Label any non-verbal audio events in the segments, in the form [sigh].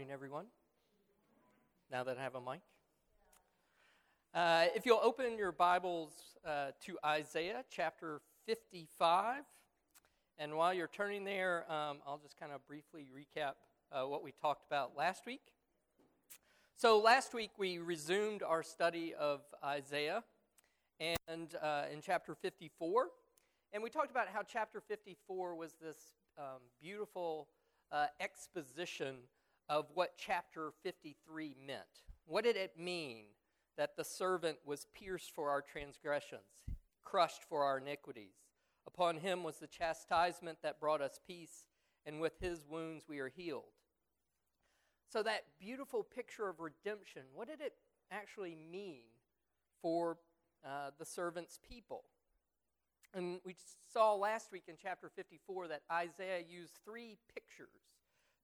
morning, everyone. Now that I have a mic. Uh, if you'll open your Bibles uh, to Isaiah chapter 55, and while you're turning there, um, I'll just kind of briefly recap uh, what we talked about last week. So, last week we resumed our study of Isaiah, and uh, in chapter 54, and we talked about how chapter 54 was this um, beautiful uh, exposition of what chapter 53 meant. What did it mean that the servant was pierced for our transgressions, crushed for our iniquities? Upon him was the chastisement that brought us peace, and with his wounds we are healed. So, that beautiful picture of redemption, what did it actually mean for uh, the servant's people? And we saw last week in chapter 54 that Isaiah used three pictures,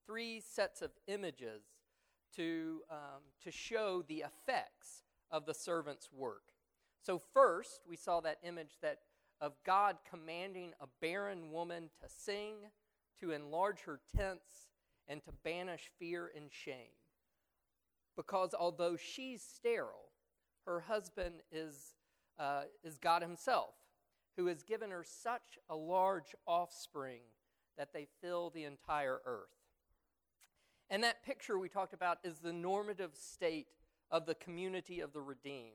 three sets of images to, um, to show the effects of the servant's work. So, first, we saw that image that of God commanding a barren woman to sing, to enlarge her tents, and to banish fear and shame. Because although she's sterile, her husband is, uh, is God Himself who has given her such a large offspring that they fill the entire earth. And that picture we talked about is the normative state of the community of the redeemed,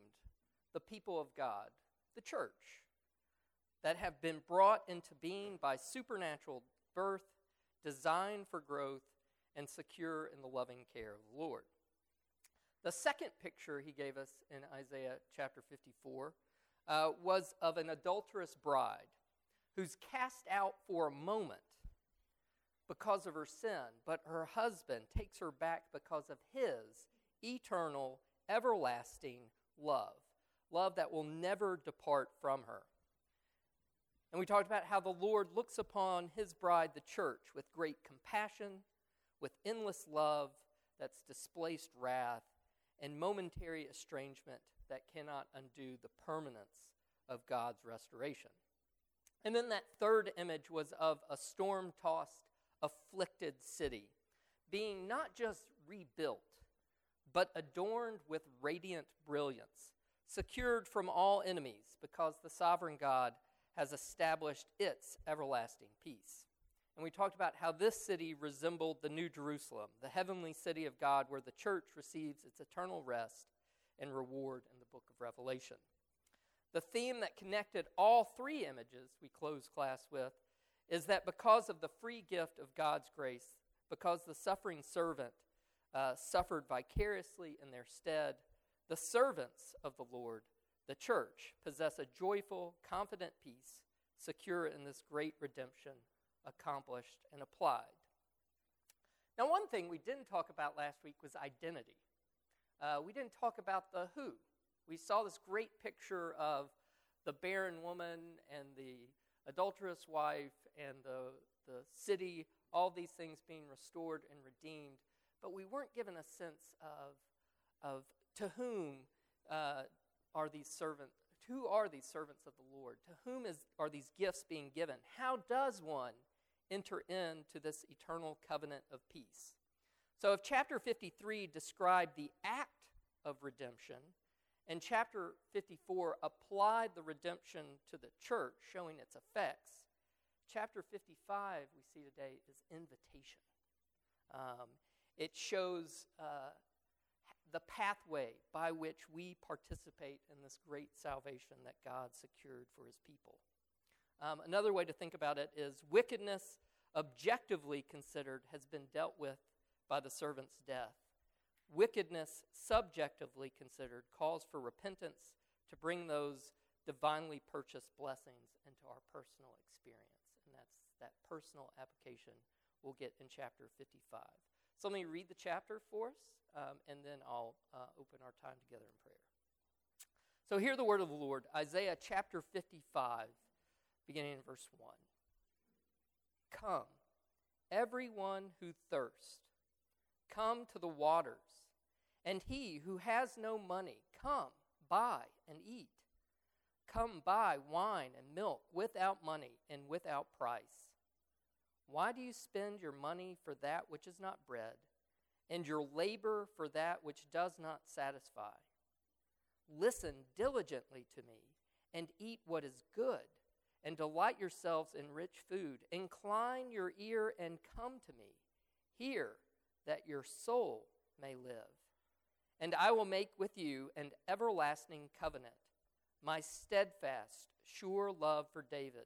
the people of God, the church, that have been brought into being by supernatural birth, designed for growth, and secure in the loving care of the Lord. The second picture he gave us in Isaiah chapter 54 uh, was of an adulterous bride who's cast out for a moment because of her sin, but her husband takes her back because of his eternal, everlasting love. Love that will never depart from her. And we talked about how the Lord looks upon his bride, the church, with great compassion, with endless love that's displaced wrath, and momentary estrangement that cannot undo the permanence of God's restoration. And then that third image was of a storm tossed, afflicted city being not just rebuilt, but adorned with radiant brilliance, secured from all enemies, because the sovereign God has established its everlasting peace. And we talked about how this city resembled the New Jerusalem, the heavenly city of God, where the church receives its eternal rest and reward in the book of Revelation. The theme that connected all three images we closed class with is that because of the free gift of God's grace, because the suffering servant uh, suffered vicariously in their stead, the servants of the Lord, the church, possess a joyful, confident peace, secure in this great redemption accomplished and applied. Now, one thing we didn't talk about last week was identity. Uh, we didn't talk about the who. We saw this great picture of the barren woman and the adulterous wife and the, the city, all these things being restored and redeemed, but we weren't given a sense of, of to whom uh, are these servants, who are these servants of the Lord? To whom is, are these gifts being given? How does one enter into this eternal covenant of peace? So, if chapter 53 described the act of redemption, and chapter 54 applied the redemption to the church, showing its effects, chapter 55 we see today is invitation. Um, it shows uh, the pathway by which we participate in this great salvation that God secured for his people. Um, another way to think about it is wickedness, objectively considered, has been dealt with by the servant's death. Wickedness, subjectively considered, calls for repentance to bring those divinely purchased blessings into our personal experience. That personal application we'll get in chapter 55. So let me read the chapter for us, um, and then I'll uh, open our time together in prayer. So hear the word of the Lord Isaiah chapter 55, beginning in verse 1. Come, everyone who thirsts Come to the waters. And he who has no money, come, buy and eat. Come buy wine and milk without money and without price. Why do you spend your money for that which is not bread, and your labor for that which does not satisfy. Listen diligently to me, and eat what is good, and delight yourselves in rich food. Incline your ear and come to me. Hear that your soul may live. And I will make with you an everlasting covenant, my steadfast, sure love for David.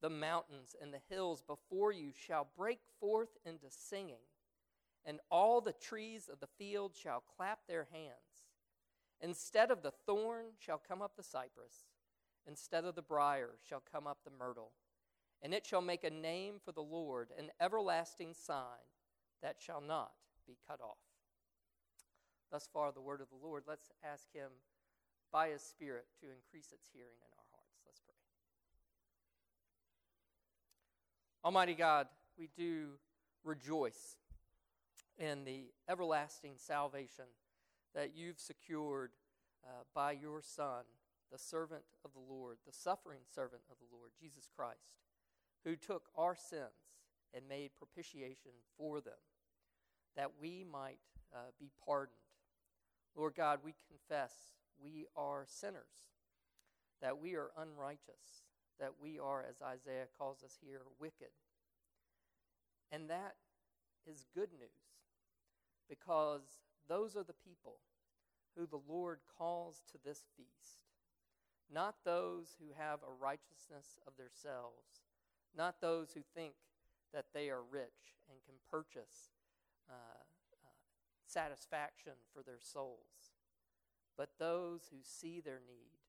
the mountains and the hills before you shall break forth into singing, and all the trees of the field shall clap their hands. Instead of the thorn shall come up the cypress, instead of the brier shall come up the myrtle. And it shall make a name for the Lord, an everlasting sign that shall not be cut off. Thus far, the word of the Lord. Let's ask Him by His Spirit to increase its hearing in our Almighty God, we do rejoice in the everlasting salvation that you've secured uh, by your Son, the servant of the Lord, the suffering servant of the Lord, Jesus Christ, who took our sins and made propitiation for them, that we might uh, be pardoned. Lord God, we confess we are sinners, that we are unrighteous, that we are, as Isaiah calls us here, wicked. And that is good news because those are the people who the Lord calls to this feast. Not those who have a righteousness of themselves, not those who think that they are rich and can purchase uh, uh, satisfaction for their souls, but those who see their need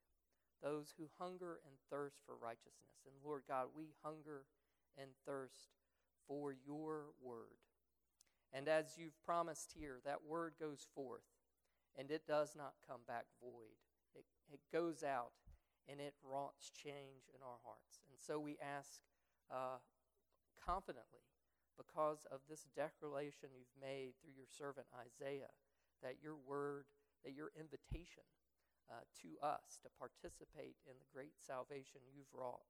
those who hunger and thirst for righteousness. And Lord God, we hunger and thirst for your word. And as you've promised here, that word goes forth and it does not come back void. It, it goes out and it wroughts change in our hearts. And so we ask uh, confidently, because of this declaration you've made through your servant Isaiah, that your word, that your invitation uh, to us to participate in the great salvation you've wrought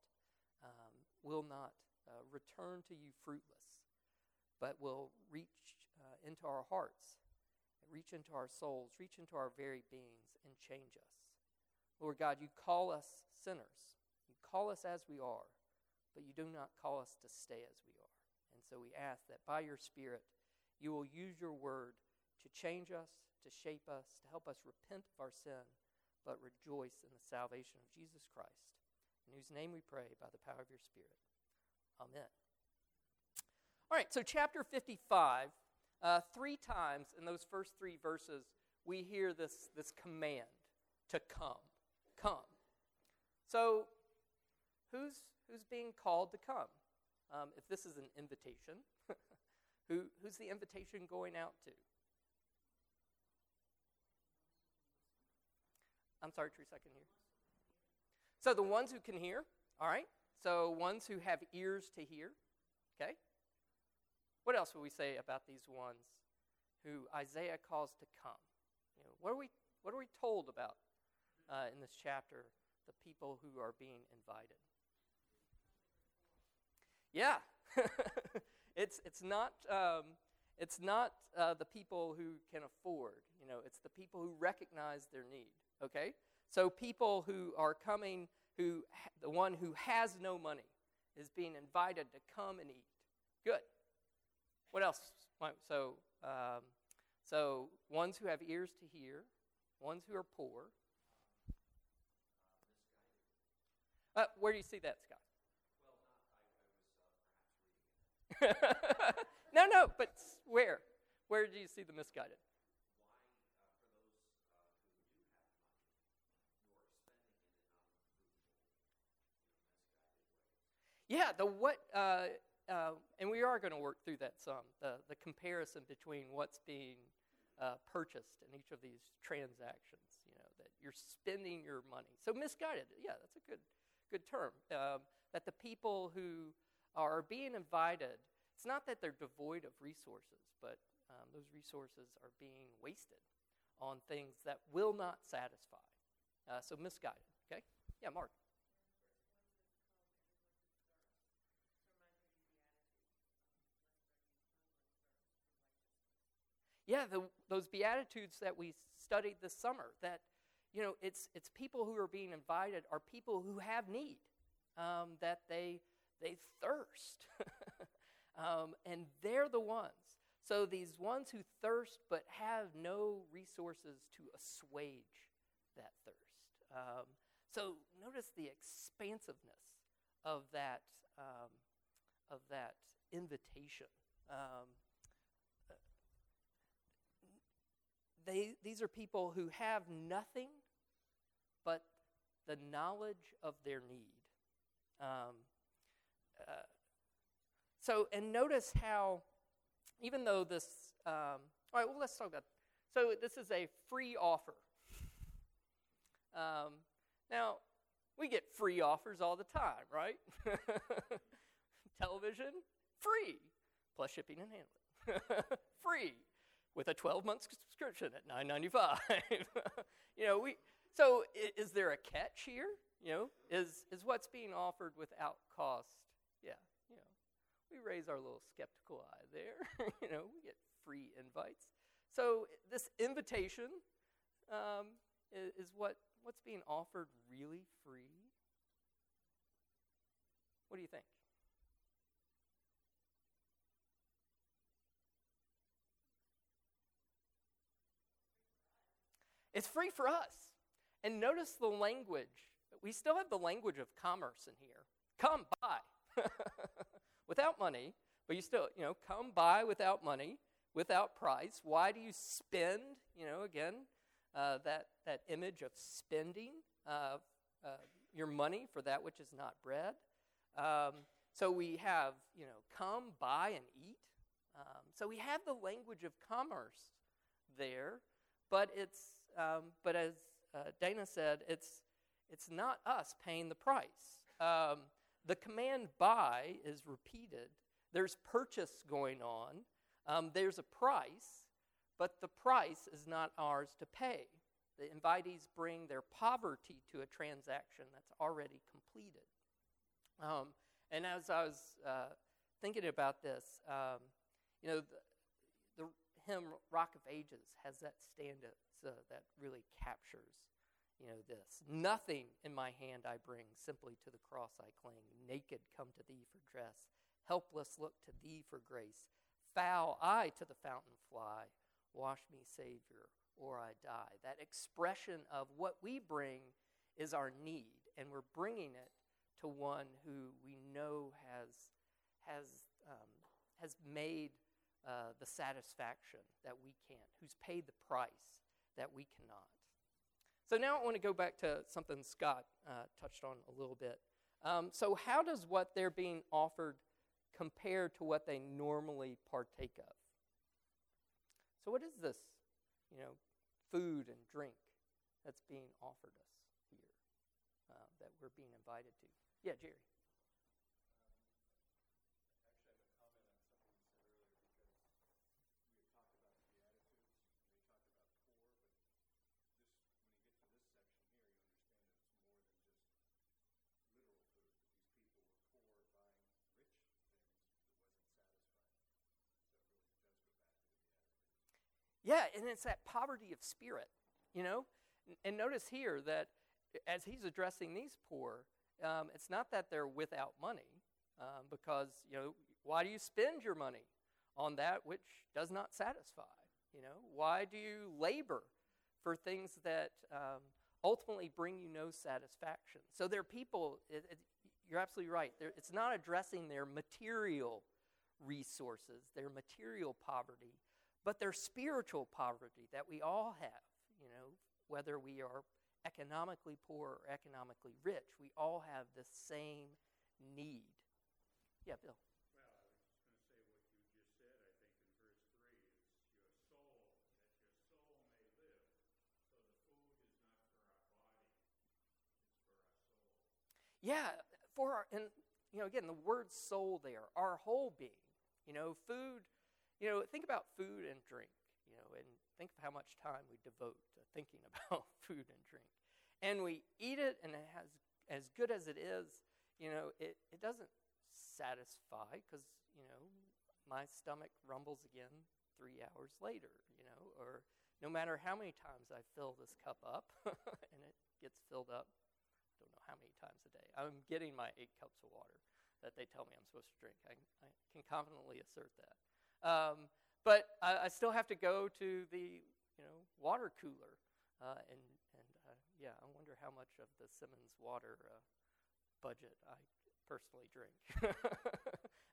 um, will not uh, return to you fruitless, but will reach uh, into our hearts, reach into our souls, reach into our very beings, and change us. Lord God, you call us sinners. You call us as we are, but you do not call us to stay as we are. And so we ask that by your Spirit, you will use your word to change us, to shape us, to help us repent of our sin but rejoice in the salvation of Jesus Christ, in whose name we pray by the power of your Spirit. Amen. All right, so chapter 55, uh, three times in those first three verses, we hear this, this command to come. Come. So, who's, who's being called to come? Um, if this is an invitation, [laughs] who, who's the invitation going out to? I'm sorry, Teresa, I can hear. So the ones who can hear, all right? So ones who have ears to hear, okay? What else would we say about these ones who Isaiah calls to come? You know, what are we What are we told about uh, in this chapter the people who are being invited? Yeah, [laughs] it's it's not um, it's not uh, the people who can afford. You know, it's the people who recognize their need. Okay, so people who are coming, who the one who has no money is being invited to come and eat. Good. What else? So, um, so ones who have ears to hear, ones who are poor. Uh, where do you see that, Scott? [laughs] no, no, but where? Where do you see the misguided? Yeah, the what, uh, uh, and we are going to work through that some, the, the comparison between what's being uh, purchased in each of these transactions, you know, that you're spending your money. So misguided, yeah, that's a good, good term. Um, that the people who are being invited, it's not that they're devoid of resources, but um, those resources are being wasted on things that will not satisfy. Uh, so misguided, okay? Yeah, Mark. Yeah, the, those Beatitudes that we studied this summer, that, you know, it's, it's people who are being invited are people who have need, um, that they, they thirst. [laughs] um, and they're the ones. So these ones who thirst but have no resources to assuage that thirst. Um, so notice the expansiveness of that, um, of that invitation. Um, they, these are people who have nothing but the knowledge of their need. Um, uh, so, and notice how, even though this, um, all right, well, let's talk about. So, this is a free offer. Um, now, we get free offers all the time, right? [laughs] Television, free, plus shipping and handling. [laughs] free with a 12 month subscription at 9.95 [laughs] you know we so is there a catch here? You know is is what's being offered without cost? Yeah you know we raise our little skeptical eye there. [laughs] You know we get free invites. So this invitation um, is, is what what's being offered really free? What do you think It's free for us. And notice the language. We still have the language of commerce in here. Come buy [laughs] without money, but you still, you know, come buy without money, without price. Why do you spend? You know, again, uh, that, that image of spending uh, uh, your money for that which is not bread. Um, so we have, you know, come, buy, and eat. Um, so we have the language of commerce there, but it's um, but as uh, Dana said, it's, it's not us paying the price. Um, the command buy is repeated. There's purchase going on. Um, there's a price, but the price is not ours to pay. The invitees bring their poverty to a transaction that's already completed. Um, and as I was uh, thinking about this, um, you know, the, the hymn Rock of Ages has that stanza uh, that really captures you know this. Nothing in my hand i bring simply to the cross i cling. Naked come to thee for dress. Helpless look to thee for grace. Foul i to the fountain fly. Wash me savior or i die. That expression of what we bring is our need and we're bringing it to one who we know has has um, has made uh, the satisfaction that we can't who's paid the price that we cannot. So now I want to go back to something Scott uh, touched on a little bit. Um, so, how does what they're being offered compare to what they normally partake of? So, what is this, you know, food and drink that's being offered us here uh, that we're being invited to? Yeah, Jerry. Yeah, and it's that poverty of spirit, you know? And notice here that as he's addressing these poor, um, it's not that they're without money, um, because, you know, why do you spend your money on that which does not satisfy? You know, why do you labor for things that um, ultimately bring you no satisfaction? So there are people, it, it, you're absolutely right. It's not addressing their material resources, their material poverty, but their spiritual poverty that we all have, you know, whether we are economically poor or economically rich, we all have the same need. Yeah, Bill. Yeah, for our, and you know, again, the word soul there, our whole being. You know, food, you know, think about food and drink, you know, and think of how much time we devote to thinking [laughs] about food and drink. And we eat it, and it has, as good as it is, you know, it, it doesn't satisfy because, you know, my stomach rumbles again three hours later, you know, or no matter how many times I fill this cup up [laughs] and it gets filled up, I don't know how many times a day. I'm getting my eight cups of water that they tell me I'm supposed to drink. I, I can confidently assert that. Um, but I, I, still have to go to the you know water cooler, uh, and and uh, yeah, I wonder how much of the Simmons water uh, budget I personally drink. [laughs]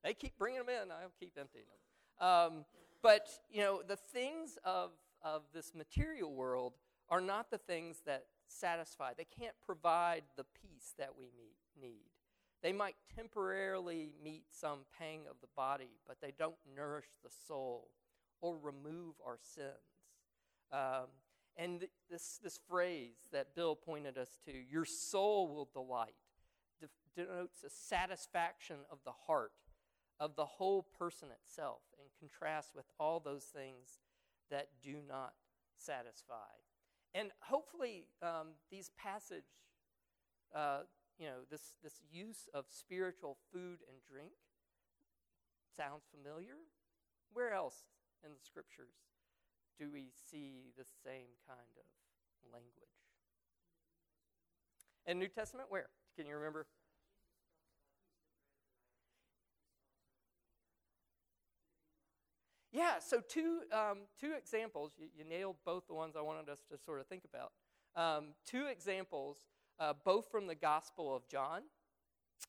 they keep bringing them in, I'll keep emptying them. Um, but you know the things of of this material world are not the things that satisfy. They can't provide the peace that we need. They might temporarily meet some pang of the body, but they don't nourish the soul or remove our sins. Um, and th- this, this phrase that Bill pointed us to, your soul will delight, de- denotes a satisfaction of the heart, of the whole person itself, in contrast with all those things that do not satisfy. And hopefully, um, these passage uh, you know, this, this use of spiritual food and drink sounds familiar. Where else in the scriptures do we see the same kind of language? In New Testament, where? Can you remember? Yeah, so two, um, two examples. You, you, nailed both the ones I wanted us to sort of think about. Um, two examples uh, both from the Gospel of John.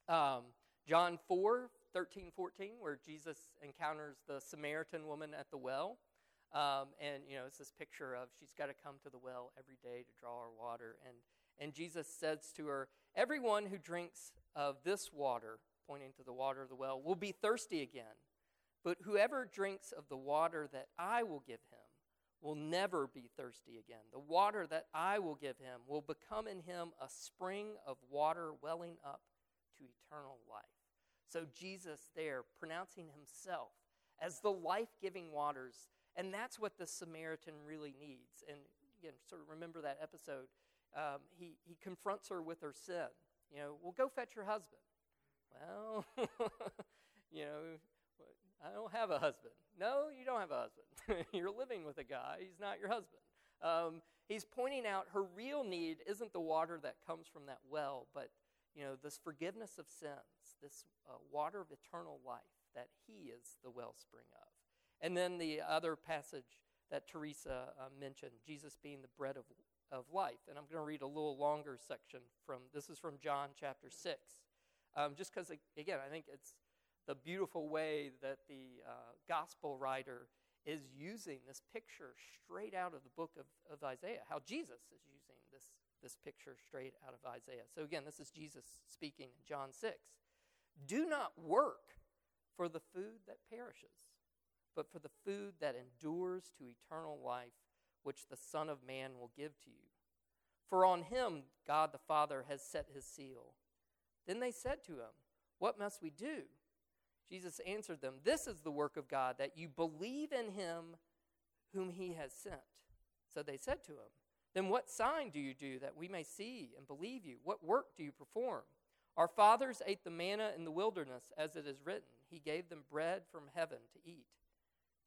Um, John 4, 13, 14, where Jesus encounters the Samaritan woman at the well. Um, and, you know, it's this picture of she's got to come to the well every day to draw her water. And, and Jesus says to her, Everyone who drinks of this water, pointing to the water of the well, will be thirsty again. But whoever drinks of the water that I will give will never be thirsty again. The water that I will give him will become in him a spring of water welling up to eternal life. So, Jesus there pronouncing himself as the life giving waters, and that's what the Samaritan really needs. And again, sort of remember that episode. Um, he, he confronts her with her sin. You know, well, go fetch your husband. Well, [laughs] you know, I don't have a husband. No, you don't have a husband. [laughs] You're living with a guy, he's not your husband. Um, he's pointing out her real need isn't the water that comes from that well, but you know this forgiveness of sins, this uh, water of eternal life that he is the wellspring of. And then the other passage that Teresa uh, mentioned, Jesus being the bread of, of life. And I'm going to read a little longer section from this is from John chapter 6. Um, just because, again, I think it's the beautiful way that the uh, gospel writer is using this picture straight out of the book of, of Isaiah, how Jesus is using this, this picture straight out of Isaiah. So, again, this is Jesus speaking in John 6. Do not work for the food that perishes, but for the food that endures to eternal life, which the Son of Man will give to you. For on him God the Father has set his seal. Then they said to him, What must we do? Jesus answered them, This is the work of God, that you believe in him whom he has sent. So they said to him, Then what sign do you do that we may see and believe you? What work do you perform? Our fathers ate the manna in the wilderness, as it is written, He gave them bread from heaven to eat.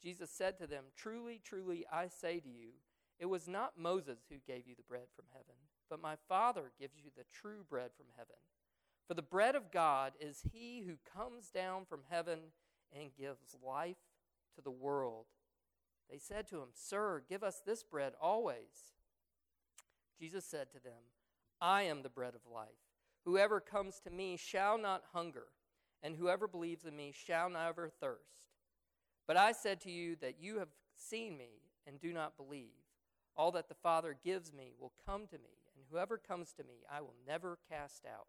Jesus said to them, Truly, truly, I say to you, it was not Moses who gave you the bread from heaven, but my Father gives you the true bread from heaven. For the bread of God is he who comes down from heaven and gives life to the world. They said to him, Sir, give us this bread always. Jesus said to them, I am the bread of life. Whoever comes to me shall not hunger, and whoever believes in me shall never thirst. But I said to you that you have seen me and do not believe. All that the Father gives me will come to me, and whoever comes to me I will never cast out.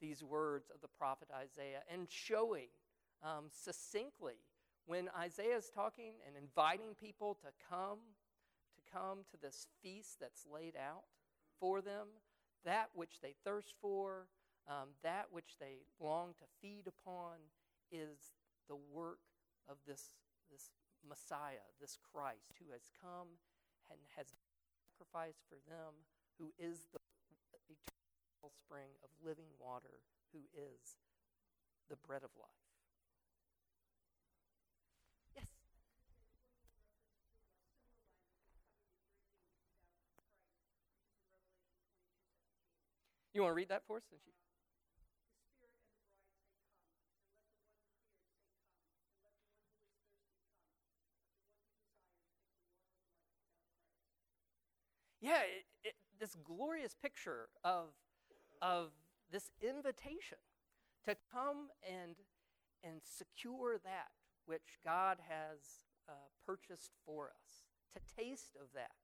these words of the prophet Isaiah and showing um, succinctly when Isaiah is talking and inviting people to come, to come to this feast that's laid out for them, that which they thirst for, um, that which they long to feed upon, is the work of this, this Messiah, this Christ, who has come and has sacrificed for them, who is the eternal spring of living water, who is the bread of life. Yes. You want to read that for us? Since you yeah, it, it, this glorious picture of, of this invitation to come and, and secure that which God has uh, purchased for us, to taste of that,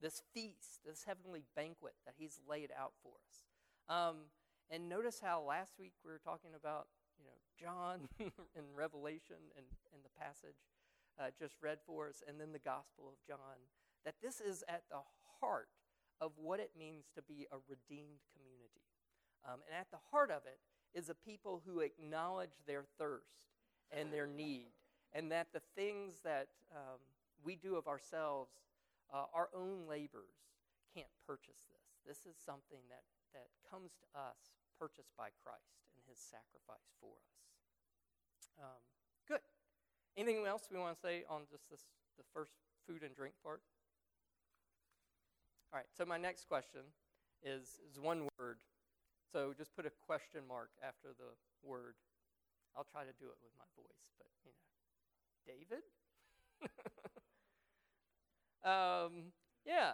this feast, this heavenly banquet that He's laid out for us. Um, and notice how last week we were talking about, you know, John [laughs] in Revelation and, and the passage uh, just read for us, and then the Gospel of John, that this is at the heart of what it means to be a redeemed community. Um, and at the heart of it is a people who acknowledge their thirst and their need, and that the things that um, we do of ourselves, uh, our own labors, can't purchase this. This is something that, that comes to us purchased by Christ and his sacrifice for us. Um, good. Anything else we want to say on just this, the first food and drink part? All right, so my next question is, is one word. So just put a question mark after the word. I'll try to do it with my voice, but you know, David? [laughs] um, yeah.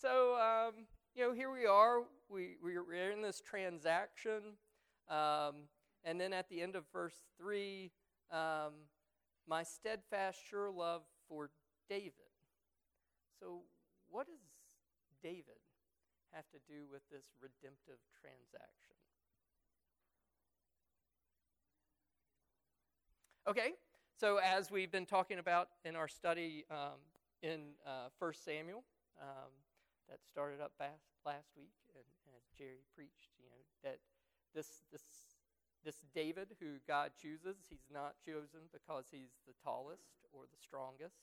So, um, you know, here we are. We, we're in this transaction. Um, and then at the end of verse 3, um, my steadfast, sure love for David. So, what is David have to do with this redemptive transaction? Okay, so as we've been talking about in our study um, in uh, 1 Samuel, um, that started up last, last week, and, and as Jerry preached, you know, that this, this, this David who God chooses, he's not chosen because he's the tallest or the strongest.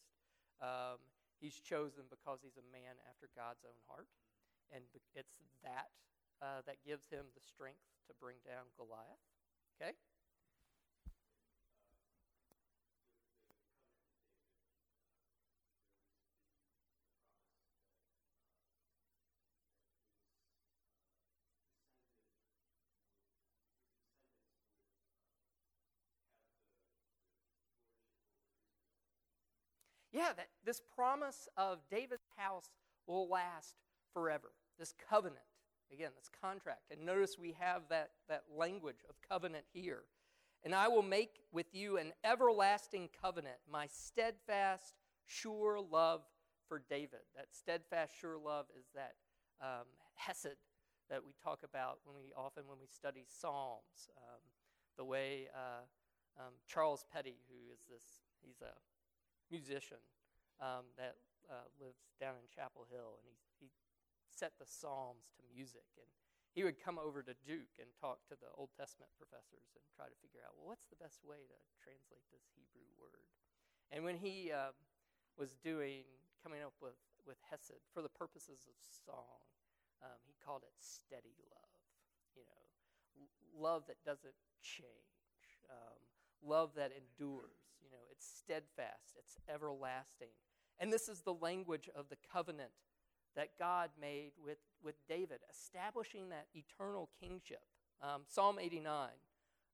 Um, He's chosen because he's a man after God's own heart. And it's that uh, that gives him the strength to bring down Goliath. Okay? yeah, that this promise of David's house will last forever. This covenant, again, this contract. And notice we have that, that language of covenant here. And I will make with you an everlasting covenant, my steadfast, sure love for David. That steadfast, sure love is that um, hesed that we talk about when we often when we study Psalms. Um, the way uh, um, Charles Petty, who is this, he's a musician. um, that uh, lives down in Chapel Hill, and he, he set the Psalms to music. And he would come over to Duke and talk to the Old Testament professors and try to figure out, well, what's the best way to translate this Hebrew word? And when he uh, was doing, coming up with, with Hesed for the purposes of song, um, he called it steady love. You know, love that doesn't change, um, love that endures. You know, it's steadfast, it's everlasting. And this is the language of the covenant that God made with, with David, establishing that eternal kingship. Um, Psalm 89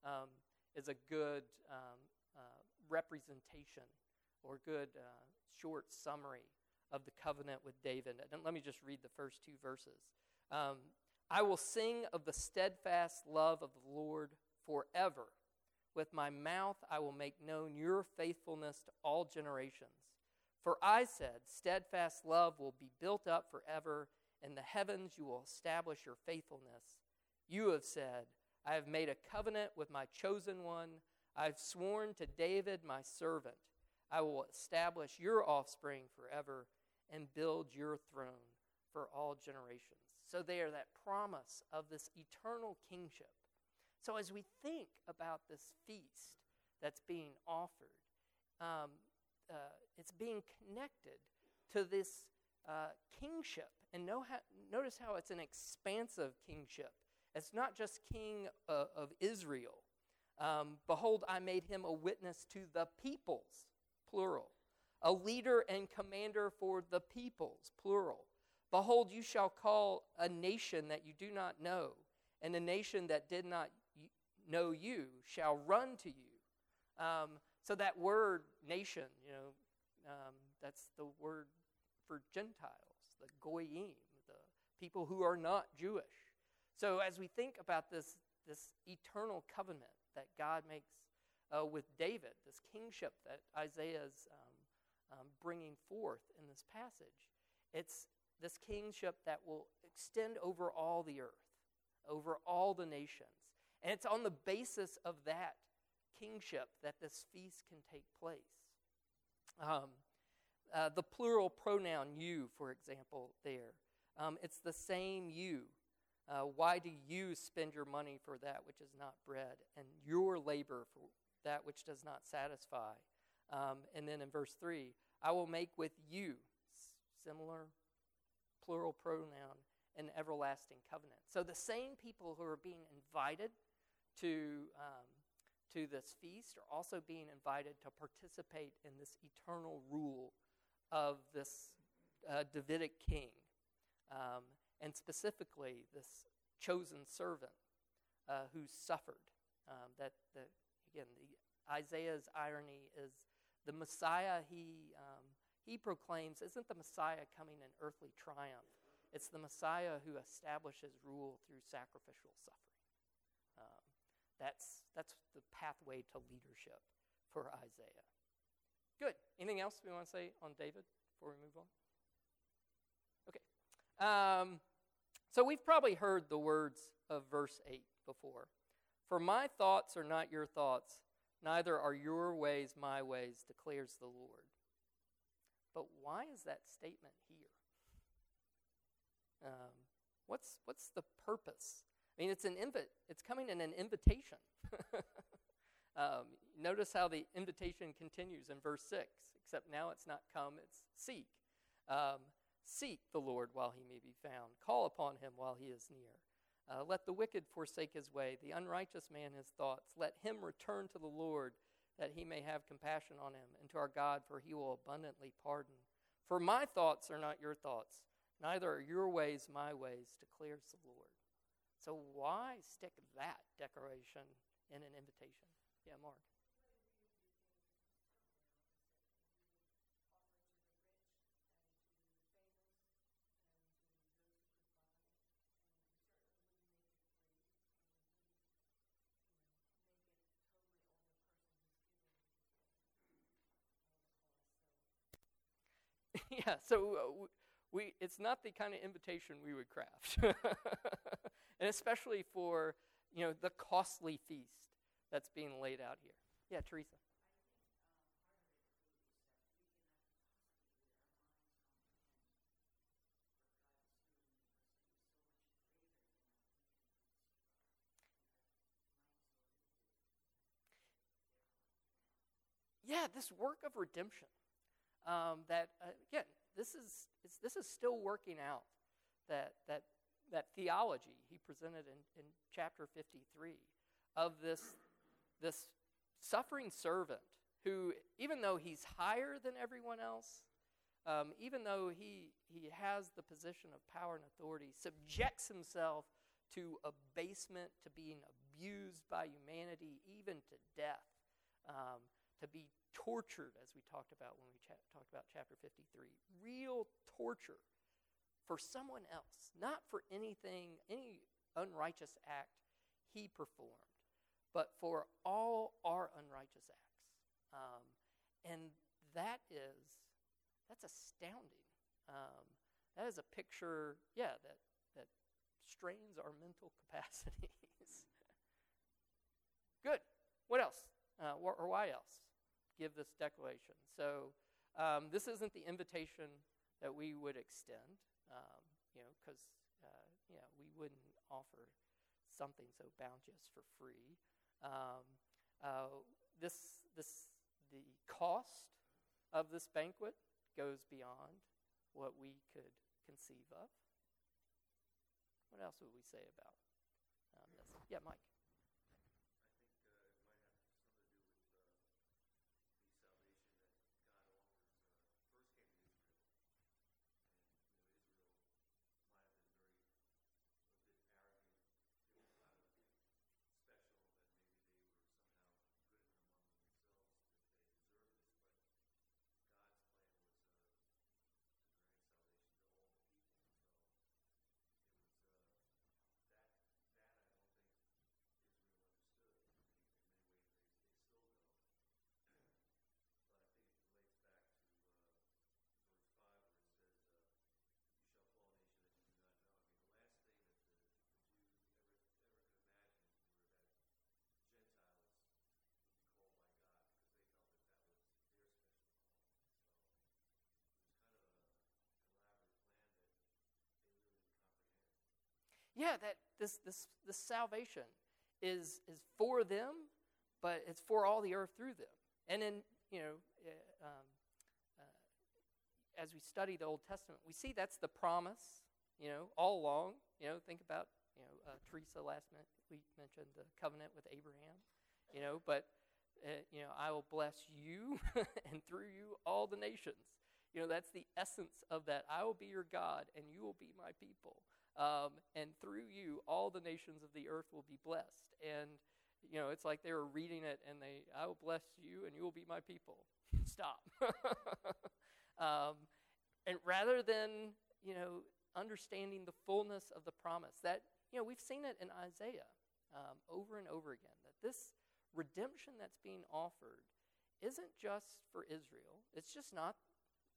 um, is a good um, uh, representation or good uh, short summary of the covenant with David. And let me just read the first two verses. Um, I will sing of the steadfast love of the Lord forever. With my mouth I will make known your faithfulness to all generations. For I said, Steadfast love will be built up forever. In the heavens you will establish your faithfulness. You have said, I have made a covenant with my chosen one. I have sworn to David, my servant. I will establish your offspring forever and build your throne for all generations. So, they are that promise of this eternal kingship. So, as we think about this feast that's being offered, um, uh, it's being connected to this uh, kingship. And how, notice how it's an expansive kingship. It's not just king uh, of Israel. Um, Behold, I made him a witness to the peoples, plural. A leader and commander for the peoples, plural. Behold, you shall call a nation that you do not know, and a nation that did not know you shall run to you. Um, so that word nation, you know, um, that's the word for Gentiles, the goyim, the people who are not Jewish. So as we think about this, this eternal covenant that God makes uh, with David, this kingship that Isaiah is um, um, bringing forth in this passage, it's this kingship that will extend over all the earth, over all the nations. And it's on the basis of that kingship that this feast can take place. Um, uh, the plural pronoun you, for example, there. Um, it's the same you. Uh, why do you spend your money for that which is not bread, and your labor for that which does not satisfy? Um, and then in verse 3, I will make with you, similar plural pronoun, an everlasting covenant. So the same people who are being invited to um, to this feast are also being invited to participate in this eternal rule of this uh, Davidic king, um, and specifically this chosen servant uh, who suffered. Um, that the, again, the Isaiah's irony is the Messiah he um, he proclaims isn't the Messiah coming in earthly triumph. It's the Messiah who establishes rule through sacrificial suffering. That's, that's the pathway to leadership for Isaiah. Good. Anything else we want to say on David before we move on? Okay. Um, so we've probably heard the words of verse 8 before. For my thoughts are not your thoughts, neither are your ways my ways, declares the Lord. But why is that statement here? Um, what's, what's the purpose? I mean, it's, an invi- it's coming in an invitation. [laughs] um, notice how the invitation continues in verse 6, except now it's not come, it's seek. Um, seek the Lord while he may be found, call upon him while he is near. Uh, let the wicked forsake his way, the unrighteous man his thoughts. Let him return to the Lord, that he may have compassion on him, and to our God, for he will abundantly pardon. For my thoughts are not your thoughts, neither are your ways my ways, declares the Lord. So why stick that decoration in an invitation? Yeah, Mark. [laughs] yeah, so uh, we, it's not the kind of invitation we would craft. [laughs] and especially for, you know, the costly feast that's being laid out here. Yeah, Teresa. Yeah, this work of redemption um, that, uh, again, this is this is still working out. That that that theology he presented in, in chapter 53 of this this suffering servant who, even though he's higher than everyone else, um, even though he, he has the position of power and authority, subjects himself to abasement, to being abused by humanity, even to death, um, to be tortured, as we talked about when we cha- talked about chapter 53. Real torture for someone else, not for anything, any unrighteous act he performed, but for all our unrighteous acts. Um, and that is, that's astounding. Um, that is a picture, yeah, that, that strains our mental [laughs] capacities. [laughs] Good. What else? Uh, or, or, why else? Give this declaration. So, um, this isn't the invitation that we would extend, um, you know, because, uh, you know, we wouldn't offer something so bounteous for free. Um, uh, this, this, the cost of this banquet goes beyond what we could conceive of. What else would we say about um, this? Yeah, Mike. Yeah, that this, this, this salvation is, is for them, but it's for all the earth through them. And then, you know, uh, um, uh, as we study the Old Testament, we see that's the promise, you know, all along. You know, think about, you know, uh, Teresa last week mentioned the covenant with Abraham, you know, but, uh, you know, I will bless you [laughs] and through you all the nations. You know, that's the essence of that. I will be your God and you will be my people. Um, and through you, all the nations of the earth will be blessed. And, you know, it's like they were reading it and they, I will bless you and you will be my people. [laughs] Stop. [laughs] um, and rather than, you know, understanding the fullness of the promise, that, you know, we've seen it in Isaiah um, over and over again, that this redemption that's being offered isn't just for Israel. It's just not,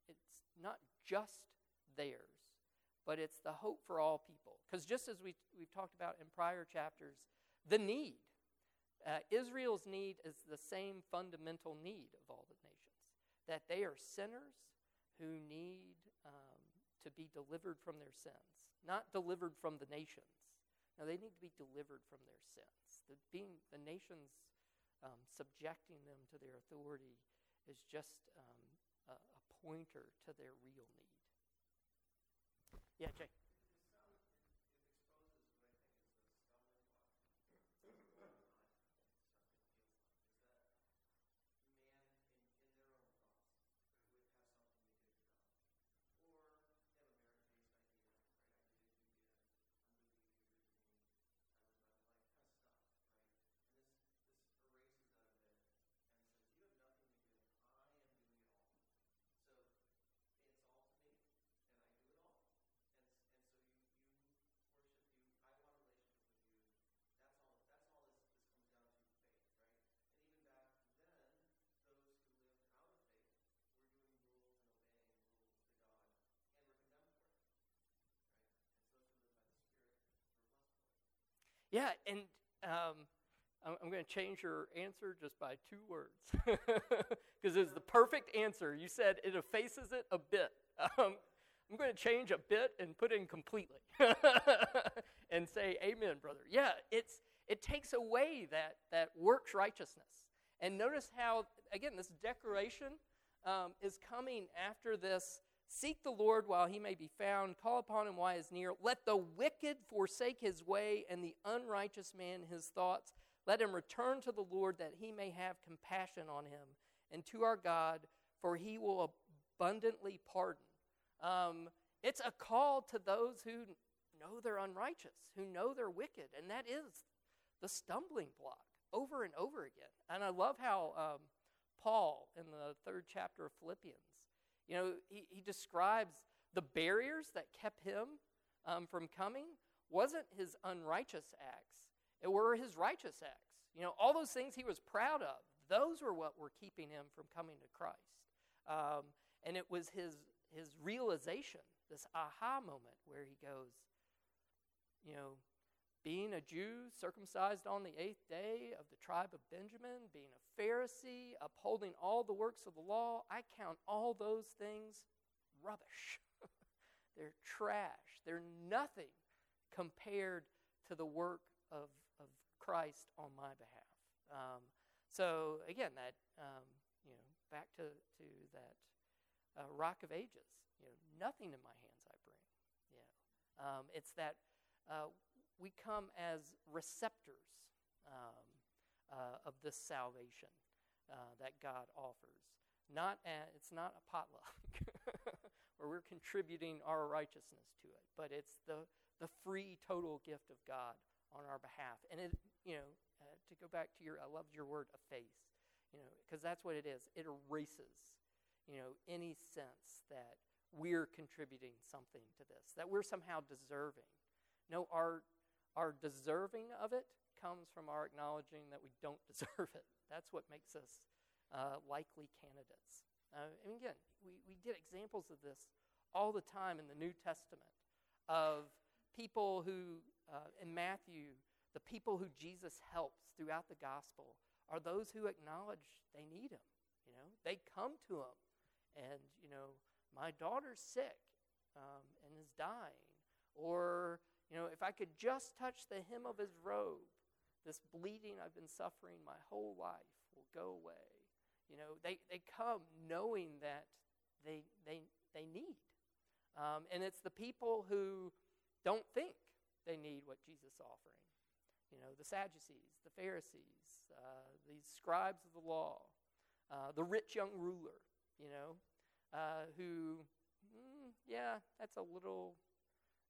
it's not just theirs but it's the hope for all people. Because just as we, we've talked about in prior chapters, the need, uh, Israel's need is the same fundamental need of all the nations that they are sinners who need um, to be delivered from their sins, not delivered from the nations. Now, they need to be delivered from their sins. The, being, the nations um, subjecting them to their authority is just um, a, a pointer to their real need. Yeah, Jay. Yeah, and um, I'm, I'm going to change your answer just by two words [laughs] because it's the perfect answer. You said it effaces it a bit. Um, I'm going to change a bit and put in completely [laughs] and say, Amen, brother. Yeah, it's, it takes away that, that works righteousness And notice how, again, this decoration um, is coming after this Seek the Lord while he may be found, call upon him while he is near. Let the wicked forsake his way, and the unrighteous man his thoughts. Let him return to the Lord that he may have compassion on him, and to our God, for he will abundantly pardon. Um, it's a call to those who know they're unrighteous, who know they're wicked, and that is the stumbling block over and over again. And I love how um, Paul, in the third chapter of Philippians, you know, he, he describes the barriers that kept him um, from coming wasn't his unrighteous acts, it were his righteous acts. You know, all those things he was proud of, those were what were keeping him from coming to Christ. Um, and it was his, his realization, this aha moment where he goes, you know, being a Jew, circumcised on the eighth day of the tribe of Benjamin, being a Pharisee, upholding all the works of the law, I count all those things rubbish. [laughs] They're trash. They're nothing compared to the work of, of Christ on my behalf. Um, so again, that um, you know, back to, to that uh, rock of ages. You know, nothing in my hands I bring. You know, um, it's that uh, we come as receptors um, uh, of this salvation uh, that God offers. Not it's not a potluck [laughs] where we're contributing our righteousness to it, but it's the, the free total gift of God on our behalf. And it, you know, uh, to go back to your, I loved your word, efface, you know, because that's what it is. It erases, you know, any sense that we're contributing something to this, that we're somehow deserving. No, our our deserving of it comes from our acknowledging that we don't [laughs] deserve it. That's what makes us uh, likely candidates. Uh, and again, we, we get examples of this all the time in the New Testament of people who, uh, in Matthew, the people who Jesus helps throughout the gospel are those who acknowledge they need him. You know, they come to him and, you know, my daughter's sick um, and is dying, or you know, if I could just touch the hem of his robe, this bleeding I've been suffering my whole life will go away. You know, they, they come knowing that they, they, they need. Um, and it's the people who don't think they need what Jesus is offering. You know, the Sadducees, the Pharisees, uh, these scribes of the law, uh, the rich young ruler, you know, uh, who, mm, yeah, that's a little,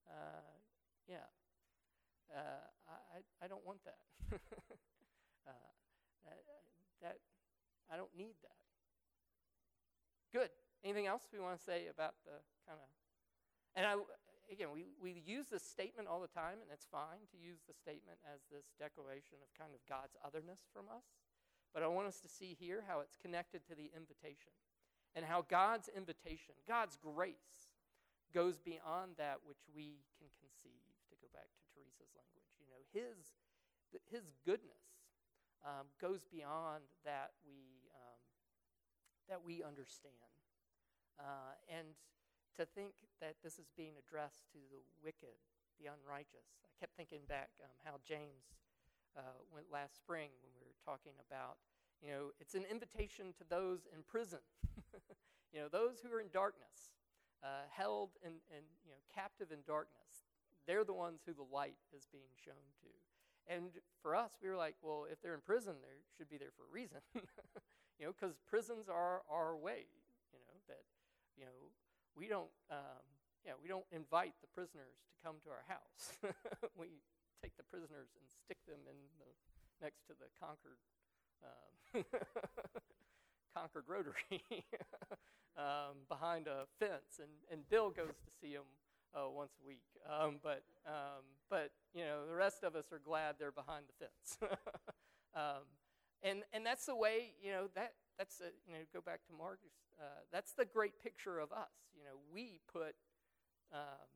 uh, yeah. Uh, I, I don't want that. [laughs] uh, that. That I don't need that. Good. Anything else we want to say about the kind of? And I, again, we, we use this statement all the time, and it's fine to use the statement as this declaration of kind of God's otherness from us. But I want us to see here how it's connected to the invitation and how God's invitation, God's grace, goes beyond that which we can conceive Teresa's language. You know, his, his goodness um, goes beyond that we, um, that we understand. Uh, and to think that this is being addressed to the wicked, the unrighteous. I kept thinking back um, how James uh, went last spring when we were talking about, you know, it's an invitation to those in prison, [laughs] you know, those who are in darkness, uh, held and, you know, captive in darkness they're the ones who the light is being shown to. And for us, we were like, well, if they're in prison, they should be there for a reason. [laughs] you know, because prisons are our way, you know, that, you know, we don't, um, yeah, we don't invite the prisoners to come to our house. [laughs] we take the prisoners and stick them in the, next to the conquered, um, [laughs] Concord Rotary um, behind a fence. And, and Bill goes to see them uh, once a week. Um, but, um, but, you know, the rest of us are glad they're behind the fence. [laughs] um, and, and that's the way, you know, that, that's, a, you know, go back to Marcus, uh, that's the great picture of us. You know, we put, um,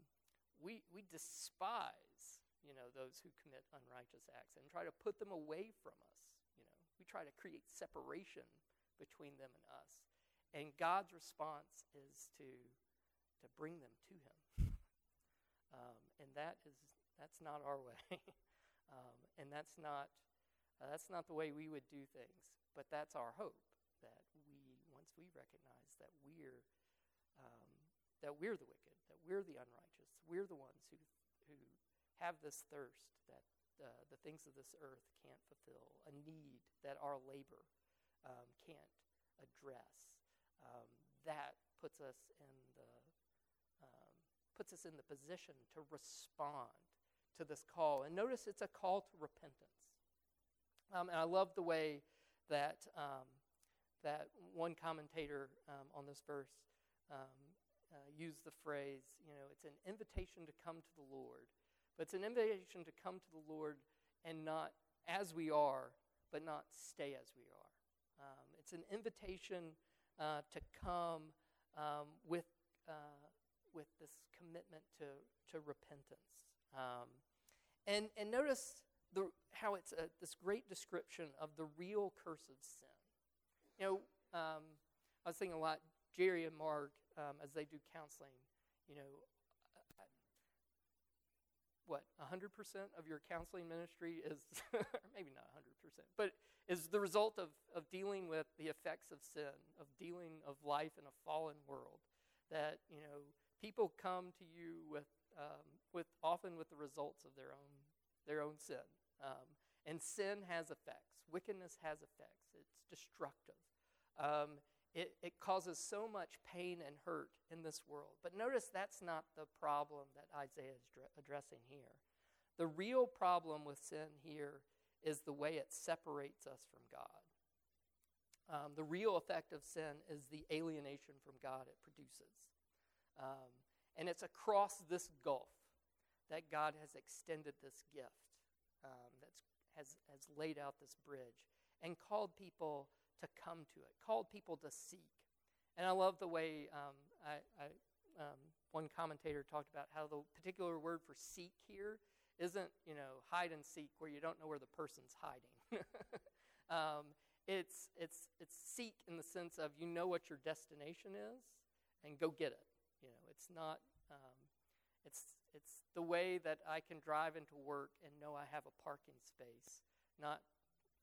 we, we despise, you know, those who commit unrighteous acts and try to put them away from us. You know, we try to create separation between them and us. And God's response is to, to bring them to Him. Um, and that is that's not our [laughs] way, um, and that's not uh, that's not the way we would do things. But that's our hope that we, once we recognize that we're um, that we're the wicked, that we're the unrighteous, we're the ones who who have this thirst that uh, the things of this earth can't fulfill, a need that our labor um, can't address. Um, that puts us in puts us in the position to respond to this call. And notice it's a call to repentance. Um, and I love the way that um, that one commentator um, on this verse um, uh, used the phrase, you know, it's an invitation to come to the Lord, but it's an invitation to come to the Lord and not as we are, but not stay as we are. Um, it's an invitation uh, to come um, with with this commitment to to repentance. Um, and and notice the, how it's a, this great description of the real curse of sin. You know, um, I was thinking a lot, Jerry and Mark, um, as they do counseling, you know, what, 100% of your counseling ministry is, [laughs] maybe not 100%, but is the result of, of dealing with the effects of sin, of dealing of life in a fallen world. That, you know, people come to you with, um, with often with the results of their own, their own sin. Um, and sin has effects, wickedness has effects, it's destructive. Um, it, it causes so much pain and hurt in this world. But notice that's not the problem that Isaiah is dr- addressing here. The real problem with sin here is the way it separates us from God. Um, the real effect of sin is the alienation from God it produces. Um, and it's across this gulf that God has extended this gift um, has, has laid out this bridge and called people to come to it, called people to seek. And I love the way um, I, I, um, one commentator talked about how the particular word for seek here isn't, you know, hide and seek where you don't know where the person's hiding. [laughs] um, it's, it's, it's seek in the sense of you know what your destination is and go get it. It's not, um, it's, it's the way that I can drive into work and know I have a parking space, not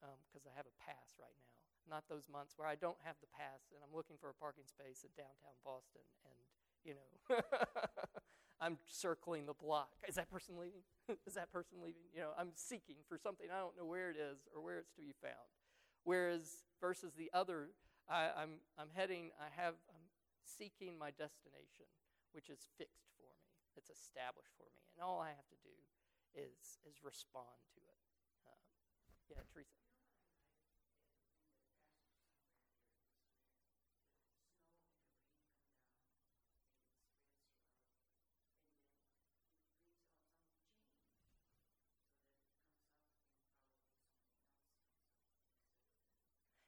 because um, I have a pass right now. Not those months where I don't have the pass and I'm looking for a parking space at downtown Boston and, you know, [laughs] I'm circling the block. Is that person leaving? [laughs] is that person leaving? You know, I'm seeking for something. I don't know where it is or where it's to be found. Whereas versus the other, I, I'm, I'm heading, I have, I'm seeking my destination, which is fixed for me, it's established for me. And all I have to do is, is respond to it. Um, yeah, Teresa.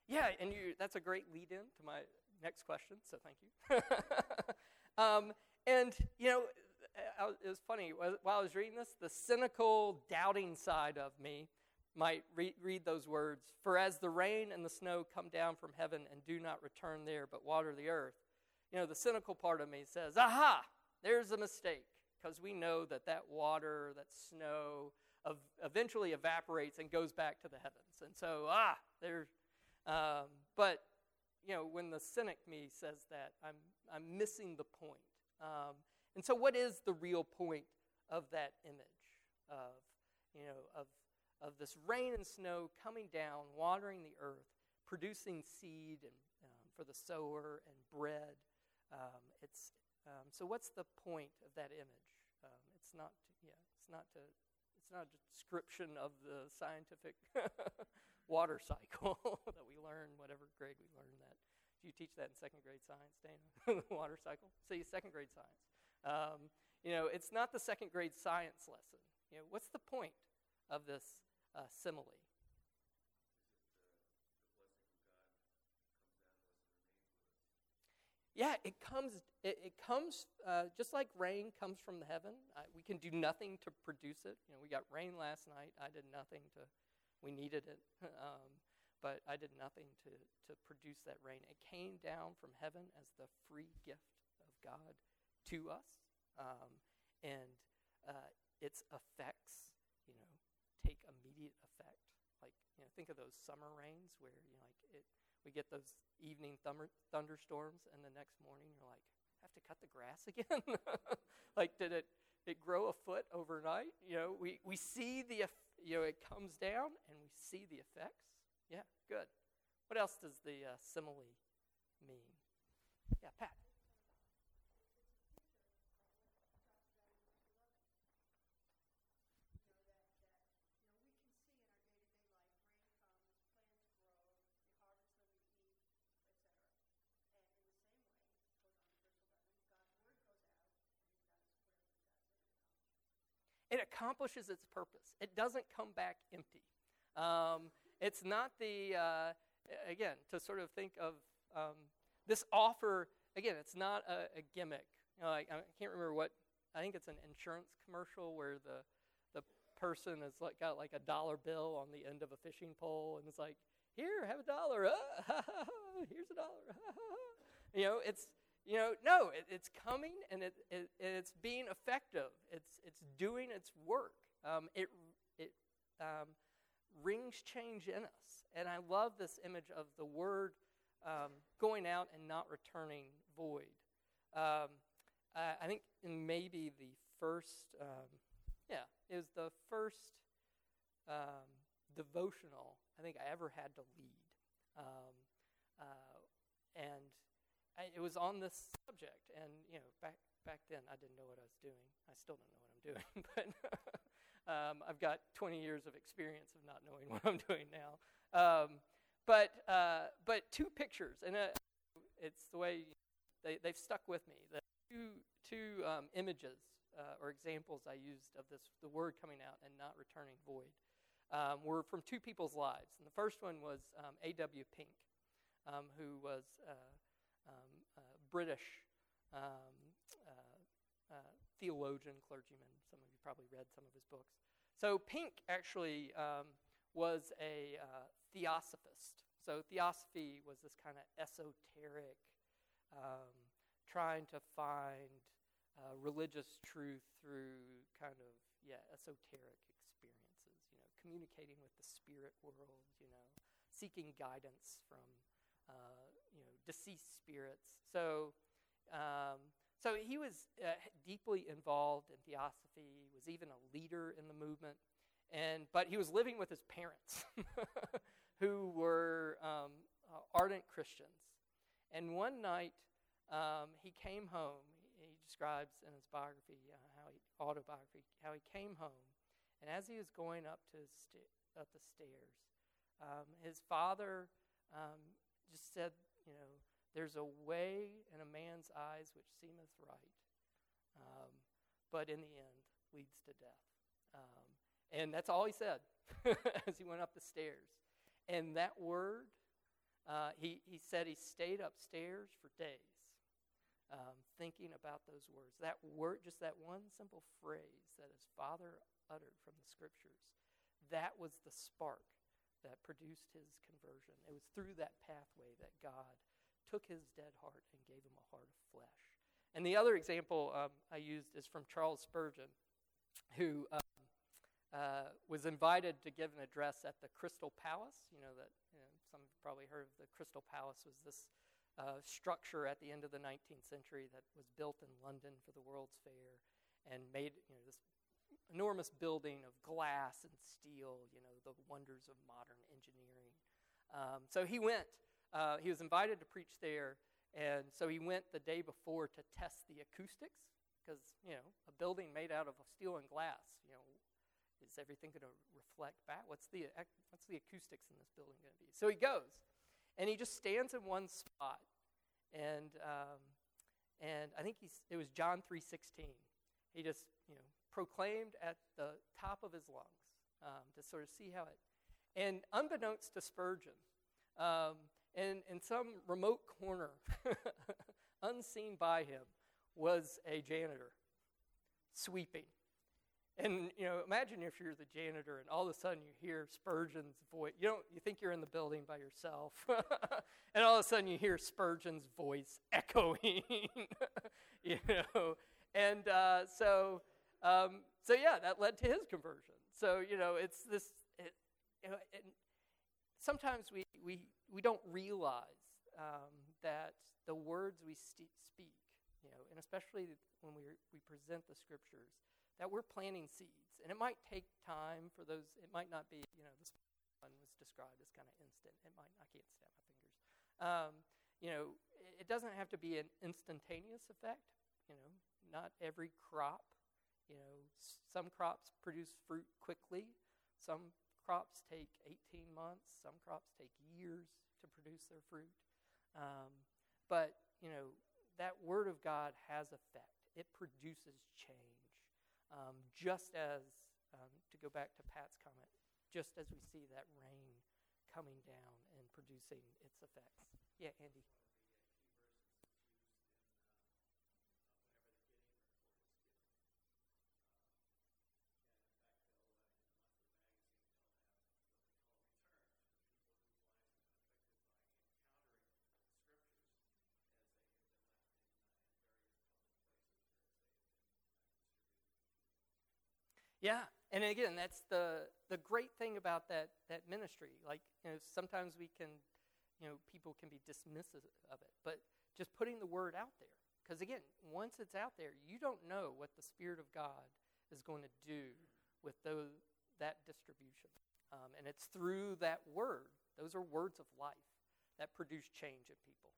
Yeah, and you, that's a great lead in to my next question, so thank you. [laughs] um, and, you know, it was funny. While I was reading this, the cynical, doubting side of me might re- read those words For as the rain and the snow come down from heaven and do not return there but water the earth, you know, the cynical part of me says, Aha, there's a mistake. Because we know that that water, that snow, of, eventually evaporates and goes back to the heavens. And so, ah, there. um, but, you know, when the cynic me says that, I'm, I'm missing the point. Um, and so, what is the real point of that image of, you know, of, of this rain and snow coming down, watering the earth, producing seed and, um, for the sower and bread? Um, it's, um, so, what's the point of that image? Um, it's not, to, yeah, it's not to, it's not a description of the scientific [laughs] water cycle [laughs] that we learn, whatever grade we learned that. Do you teach that in second grade science, Dana? [laughs] the water cycle? See, second grade science. Um, you know, it's not the second grade science lesson. You know, what's the point of this uh, simile? Yeah, it comes. It, it comes uh, just like rain comes from the heaven. Uh, we can do nothing to produce it. You know, we got rain last night. I did nothing to. We needed it, [laughs] um, but I did nothing to to produce that rain. It came down from heaven as the free gift of God to us, um, and uh, its effects, you know, take immediate effect. Like, you know, think of those summer rains where you know, like it, we get those evening thunder, thunderstorms, and the next morning you're like, have to cut the grass [laughs] again? like, did it it grow a foot overnight? You know, we, we see the you know it comes down and we see the effects. Yeah, good. What else does the uh, simile mean? Yeah, Pat. it accomplishes its purpose. It doesn't come back empty. Um, it's not the, uh, again, to sort of think of um, this offer, again, it's not a, a gimmick. You know, I, I, can't remember what, I think it's an insurance commercial where the, the person has like, got like a dollar bill on the end of a fishing pole and it's like, here, have a dollar. Uh, [laughs] here's a dollar. [laughs] you know, it's, you know, no, it, it's coming and it, it, it's being effective. It's, it's doing its work. Um, it it um, rings change in us. And I love this image of the word um, going out and not returning void. Um, I think in maybe the first, um, yeah, it was the first um, devotional I think I ever had to lead. Uh, and I, it was on this subject, and you know, back back then I didn't know what I was doing. I still don't know what I'm doing, [laughs] but um, I've got 20 years of experience of not knowing [laughs] what I'm doing now. Um, but uh, but two pictures, and uh, it's the way they they've stuck with me. The two two um, images uh, or examples I used of this the word coming out and not returning void um, were from two people's lives, and the first one was um, A.W. Pink, um, who was uh, British uh, uh, theologian, clergyman. Some of probably read some of his books. So Pink actually um, was a uh, theosophist. So theosophy was this kind of esoteric, um, trying to find uh, religious truth through kind of yeah esoteric experiences. You know, communicating with the spirit world. You know, seeking guidance from uh, you know deceased spirits. So, um, so he was uh, deeply involved in theosophy. Was even a leader in the movement, and but he was living with his parents, [laughs] who were um, uh, ardent Christians. And one night, um, he came home. He describes in his biography uh, how he autobiography how he came home, and as he was going up to sta- up the stairs, um, his father um, just said, you know, there's a way in a man's eyes which seemeth right, um, but in the end leads to death. Um, and that's all he said [laughs] as he went up the stairs. And that word, uh, he, he said he stayed upstairs for days um, thinking about those words. That word, just that one simple phrase that his father uttered from the scriptures, that was the spark that produced his conversion. It was through that pathway that God took his dead heart and gave him a heart of flesh. And the other example um, I used is from Charles Spurgeon, who um, uh, was invited to give an address at the Crystal Palace. You know that you know, some have probably heard of the Crystal Palace was this uh, structure at the end of the 19th century that was built in London for the World's Fair and made you know this enormous building of glass and steel, you know, the wonders of modern engineering. Um, so he went. Uh, he was invited to preach there, and so he went the day before to test the acoustics, because you know, a building made out of steel and glass, you know, is everything going to reflect back? What's the what's the acoustics in this building going to be? So he goes, and he just stands in one spot, and um, and I think he's it was John three sixteen. He just you know proclaimed at the top of his lungs um, to sort of see how it. And unbeknownst to Spurgeon, um, in, in some remote corner, [laughs] unseen by him, was a janitor sweeping. And you know, imagine if you're the janitor and all of a sudden you hear Spurgeon's voice. You don't you think you're in the building by yourself. [laughs] and all of a sudden you hear Spurgeon's voice echoing. [laughs] you know. And uh, so um, so yeah, that led to his conversion. So you know, it's this. It, you know, sometimes we, we, we don't realize um, that the words we st- speak, you know, and especially when we, we present the scriptures, that we're planting seeds. And it might take time for those, it might not be, you know, this one was described as kind of instant. It might, I can't snap my fingers. Um, you know, it doesn't have to be an instantaneous effect. You know, not every crop, you know, some crops produce fruit quickly. Some crops take 18 months. Some crops take years to produce their fruit. Um, but, you know, that Word of God has effect, it produces change. Um, just as, um, to go back to Pat's comment, just as we see that rain coming down and producing its effects. Yeah, Andy. Yeah, and again, that's the the great thing about that that ministry. Like, you know, sometimes we can, you know, people can be dismissive of it, but just putting the word out there. Because again, once it's out there, you don't know what the Spirit of God is going to do with those, that distribution. Um, and it's through that word, those are words of life, that produce change in people.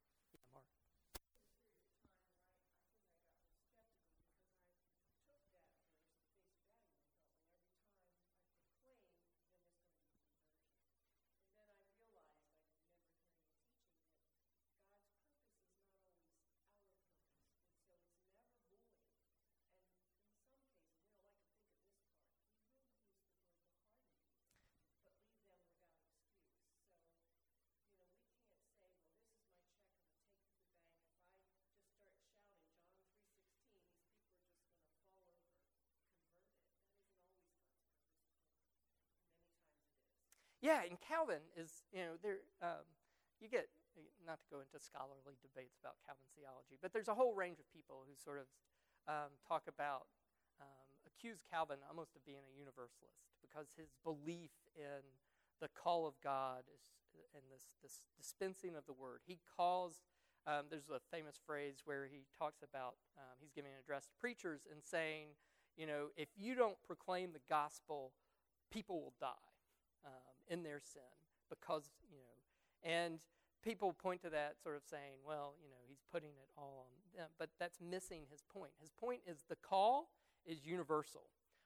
Yeah, and Calvin is, you know, there. Um, you get not to go into scholarly debates about Calvin's theology, but there's a whole range of people who sort of um, talk about um, accuse Calvin almost of being a universalist because his belief in the call of God is and this this dispensing of the word. He calls. Um, there's a famous phrase where he talks about um, he's giving an address to preachers and saying, you know, if you don't proclaim the gospel, people will die um, in their sin because, you know, and people point to that sort of saying, well, you know, he's putting it all on them. But that's missing his point. His point is the call is universal.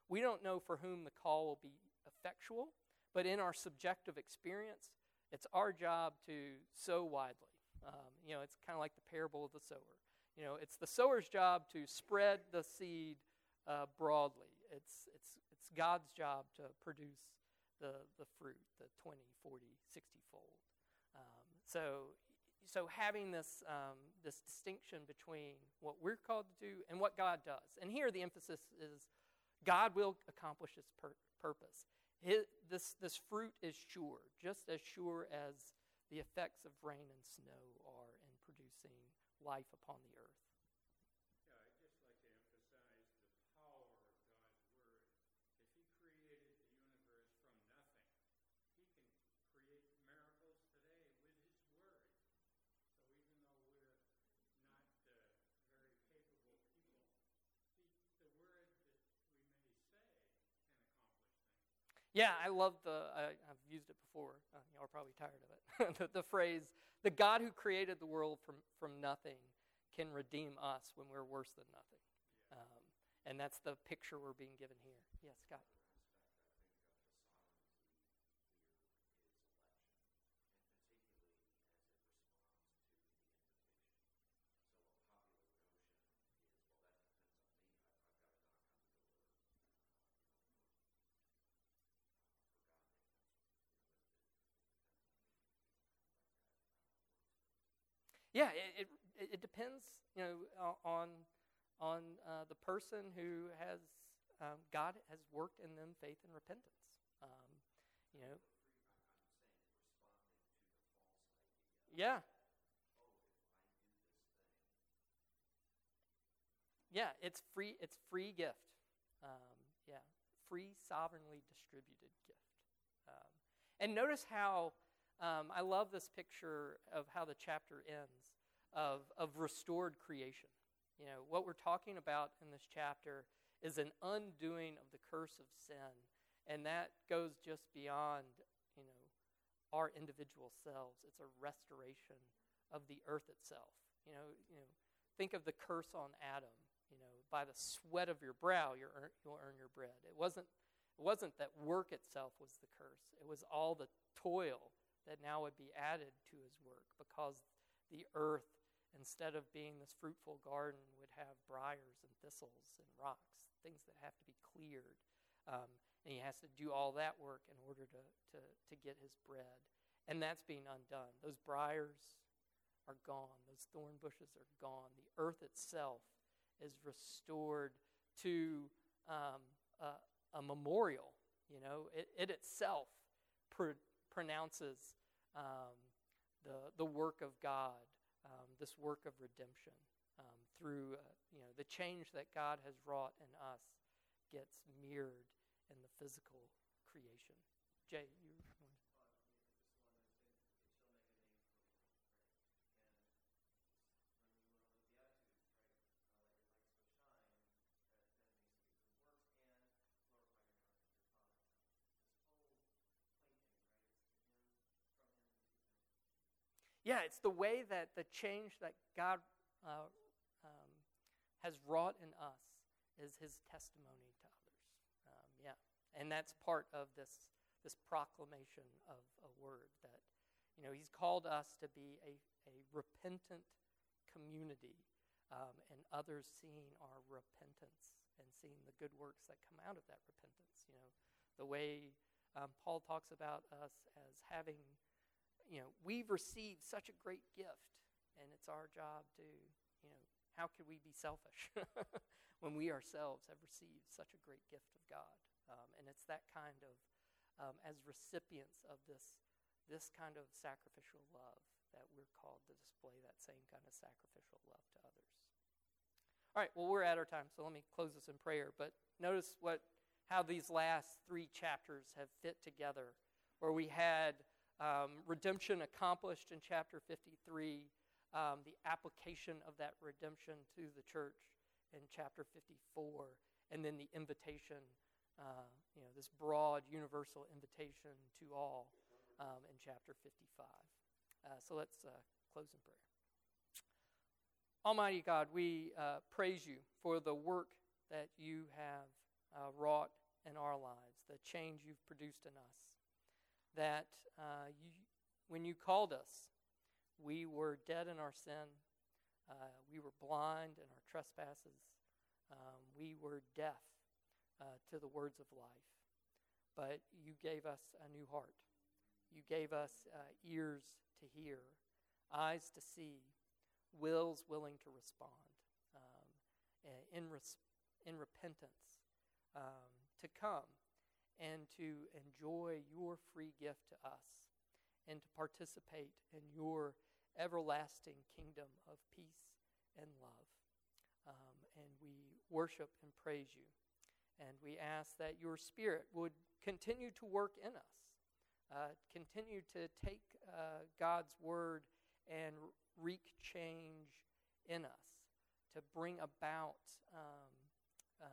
We don't know for whom the call will be effectual, but in our subjective experience, it's our job to sow widely. Um, you know, it's kind of like the parable of the sower. You know, it's the sower's job to spread the seed uh, broadly. It's, it's, it's God's job to produce the, the fruit, the 20, 40, 60 fold. Um, so, so having this, um, this distinction between what we're called to do and what God does. And here the emphasis is God will accomplish his pur- purpose. His, this, this fruit is sure, just as sure as the effects of rain and snow are in producing life upon the earth. Yeah, I love the, I, have used it before. Uh, y'all are probably tired of it. [laughs] the, the phrase, the God who created the world from, from nothing can redeem us when we're worse than nothing. Um, and that's the picture we're being given here. Yes, Scott. Yeah, it, it, it depends, you know, on on uh, the person who has um, God has worked in them faith and repentance. Um, you know. Yeah. Yeah, it's free. It's free gift. Um, yeah, free, sovereignly distributed gift. Um, and notice how um, I love this picture of how the chapter ends of, of restored creation. You know, what we're talking about in this chapter is an undoing of the curse of sin, and that goes just beyond, you know, our individual selves. It's a restoration of the earth itself. You know, you know, think of the curse on Adam. You know, by the sweat of your brow, you earn, you'll earn your bread. It wasn't, it wasn't that work itself was the curse. It was all the toil that now would be added to his work because the earth, instead of being this fruitful garden, would have briars and thistles and rocks, things that have to be cleared. Um, and he has to do all that work in order to, to, to get his bread. And that's being undone. Those briars are gone, those thorn bushes are gone. The earth itself is restored to um, a, a, memorial. You know, it, it itself pr- pronounces um, the, the work of God, um, this work of redemption um, through, uh, you know, the change that God has wrought in us gets mirrored in the physical creation. Jay, you Yeah, it's the way that the change that God uh, um, has wrought in us is His testimony to others. Um, yeah, and that's part of this this proclamation of a word that you know He's called us to be a a repentant community, um, and others seeing our repentance and seeing the good works that come out of that repentance. You know, the way um, Paul talks about us as having you know, we've received such a great gift, and it's our job to, you know, how could we be selfish [laughs] when we ourselves have received such a great gift of God? Um, and it's that kind of, um, as recipients of this, this kind of sacrificial love that we're called to display that same kind of sacrificial love to others. All right, well, we're at our time, so let me close this in prayer. But notice what, how these last three chapters have fit together, where we had um, redemption accomplished in chapter 53, um, the application of that redemption to the church in chapter 54, and then the invitation, uh, you know, this broad universal invitation to all um, in chapter 55. Uh, so let's uh, close in prayer. Almighty God, we uh, praise you for the work that you have uh, wrought in our lives, the change you've produced in us that uh, you, when you called us, we were dead in our sin. Uh, we were blind in our trespasses. Um, we were deaf uh, to the words of life. But you gave us a new heart. You gave us uh, ears to hear, eyes to see, wills willing to respond, um, in, res- in repentance um, to come and to enjoy your free gift to us and to participate in your everlasting kingdom of peace and love. Um, and we worship and praise you. And we ask that your Spirit would continue to work in us, uh, continue to take uh, God's word and wreak change in us, to bring about um, uh,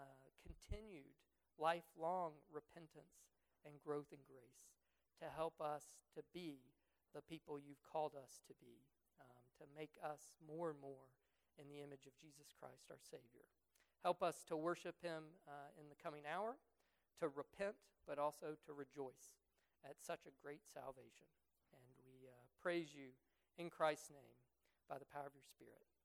continued lifelong repentance and growth in grace to help us to be the people you've called us to be, um, to make us more and more in the image of Jesus Christ, our Savior. Help us to worship Him uh, in the coming hour, to repent, but also to rejoice at such a great salvation. And we uh, praise you in Christ's name by the power of your Spirit.